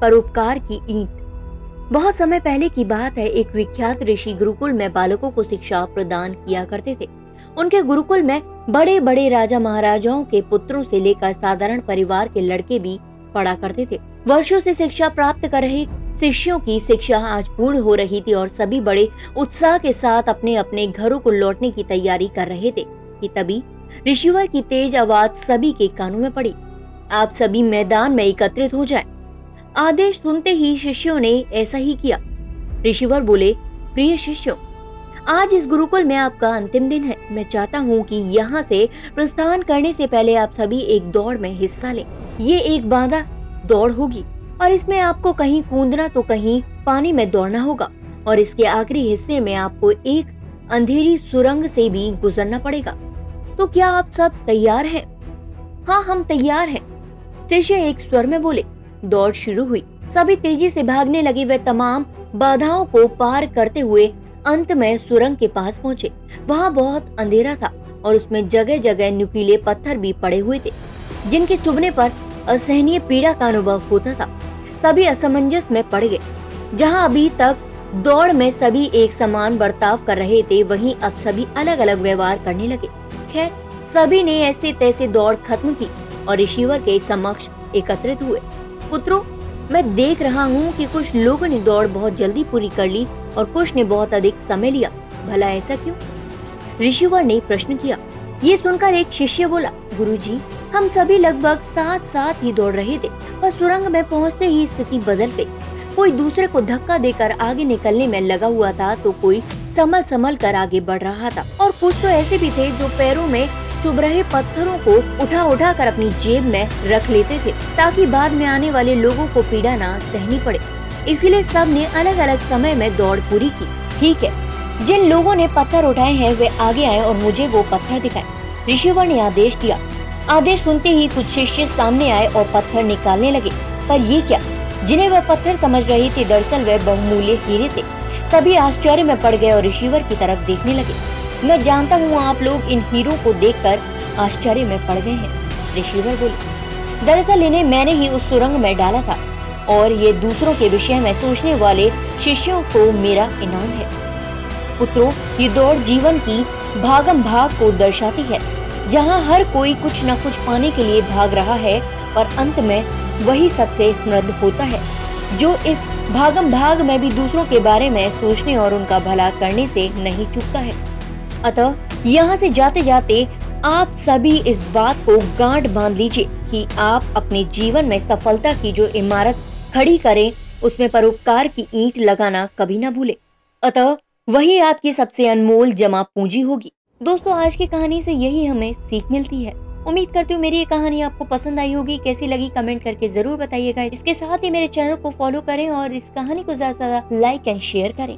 परोपकार की ईंट। बहुत समय पहले की बात है, एक विख्यात ऋषि गुरुकुल में बालकों को शिक्षा प्रदान किया करते थे। उनके गुरुकुल में बड़े बड़े राजा महाराजाओं के पुत्रों से लेकर साधारण परिवार के लड़के भी पढ़ा करते थे। वर्षों से शिक्षा प्राप्त कर रहे शिष्यों की शिक्षा आज पूर्ण हो रही थी और सभी बड़े उत्साह के साथ अपने अपने घरों को लौटने की तैयारी कर रहे थे कि तभी ऋषिवर की तेज आवाज़ सभी के कानों में पड़ी। आप सभी मैदान में एकत्रित हो जाएँ। आदेश सुनते ही शिष्यों ने ऐसा ही किया ऋषिवर बोले, प्रिय शिष्यों, आज इस गुरुकुल में आपका अंतिम दिन है मैं चाहता हूँ कि यहाँ से प्रस्थान करने से पहले आप सभी एक दौड़ में हिस्सा लें ये एक बांधा, दौड़ होगी, और इसमें आपको कहीं कूदना तो कहीं पानी में दौड़ना होगा, और इसके आखिरी हिस्से में आपको एक अंधेरी सुरंग से भी गुजरना पड़ेगा तो क्या आप सब तैयार हैं? हाँ हम तैयार हैं। शिष्य एक स्वर में बोले दौड़ शुरू हुई। सभी तेज़ी से भागने लगे, वे तमाम बाधाओं को पार करते हुए अंत में सुरंग के पास पहुँचे। वहाँ बहुत अंधेरा था और उसमें जगह जगह नुकीले पत्थर भी पड़े हुए थे, जिनके चुभने पर असहनीय पीड़ा का अनुभव होता था। सभी असमंजस में पड़ गए। जहाँ अभी तक दौड़ में सभी एक समान बर्ताव कर रहे थे, वहीं अब सभी अलग अलग व्यवहार करने लगे। खैर, सभी ने ऐसे तैसे दौड़ खत्म की और ऋषिवर के समक्ष एकत्रित हुए। पुत्रों मैं देख रहा हूँ कि कुछ लोगों ने दौड़ बहुत जल्दी पूरी कर ली और कुछ ने बहुत अधिक समय लिया। भला ऐसा क्यों? ऋषिवर ने प्रश्न किया। ये सुनकर एक शिष्य बोला गुरुजी, हम सभी लगभग साथ साथ ही दौड़ रहे थे पर सुरंग में पहुँचते ही स्थिति बदल गई। कोई दूसरे को धक्का देकर आगे निकलने में लगा हुआ था तो कोई संभल संभल कर आगे बढ़ रहा था। और कुछ तो ऐसे भी थे जो पैरों में चुभ रहे पत्थरों को उठा उठा कर अपनी जेब में रख लेते थे, ताकि बाद में आने वाले लोगों को पीड़ा न सहनी पड़े। इसीलिए सबने अलग अलग समय में दौड़ पूरी की। ठीक है, जिन लोगों ने पत्थर उठाए हैं, वे आगे आए और मुझे वो पत्थर दिखाए। ऋषिवर ने आदेश दिया। आदेश सुनते ही कुछ शिष्य सामने आए और पत्थर निकालने लगे। पर ये क्या? जिन्हें वह पत्थर समझ रही थी, दरअसल वह बहुमूल्य हीरे थे। सभी आश्चर्य में पड़ गए और ऋषिवर की तरफ़ देखने लगे। मैं जानता हूँ आप लोग इन हीरो को देखकर आश्चर्य में पड़ गए हैं ऋषिवर बोले। दरअसल इन्हें मैंने ही उस सुरंग में डाला था, और ये दूसरों के विषय में सोचने वाले शिष्यों को मेरा इनाम है। पुत्रों, ये दौड़ जीवन की भागम भाग को दर्शाती है, जहाँ हर कोई कुछ न कुछ पाने के लिए भाग रहा है और अंत में वही सबसे समृद्ध होता है, जो इस भागम भाग में भी दूसरों के बारे में सोचने और उनका भला करने से नहीं चुकता है। अतः यहाँ से जाते जाते आप सभी इस बात को गांठ बाँध लीजिए कि आप अपने जीवन में सफलता की जो इमारत खड़ी करें, उसमें परोपकार की ईंट लगाना कभी ना भूले। अतः वही आपकी सबसे अनमोल जमा पूंजी होगी। दोस्तों, आज की कहानी से यही हमें सीख मिलती है। उम्मीद करती हूँ मेरी ये कहानी आपको पसंद आई होगी। कैसी लगी कमेंट करके ज़रूर बताइएगा। इसके साथ ही मेरे चैनल को फॉलो करें और इस कहानी को ज़्यादा ज़्यादा लाइक एंड शेयर करें।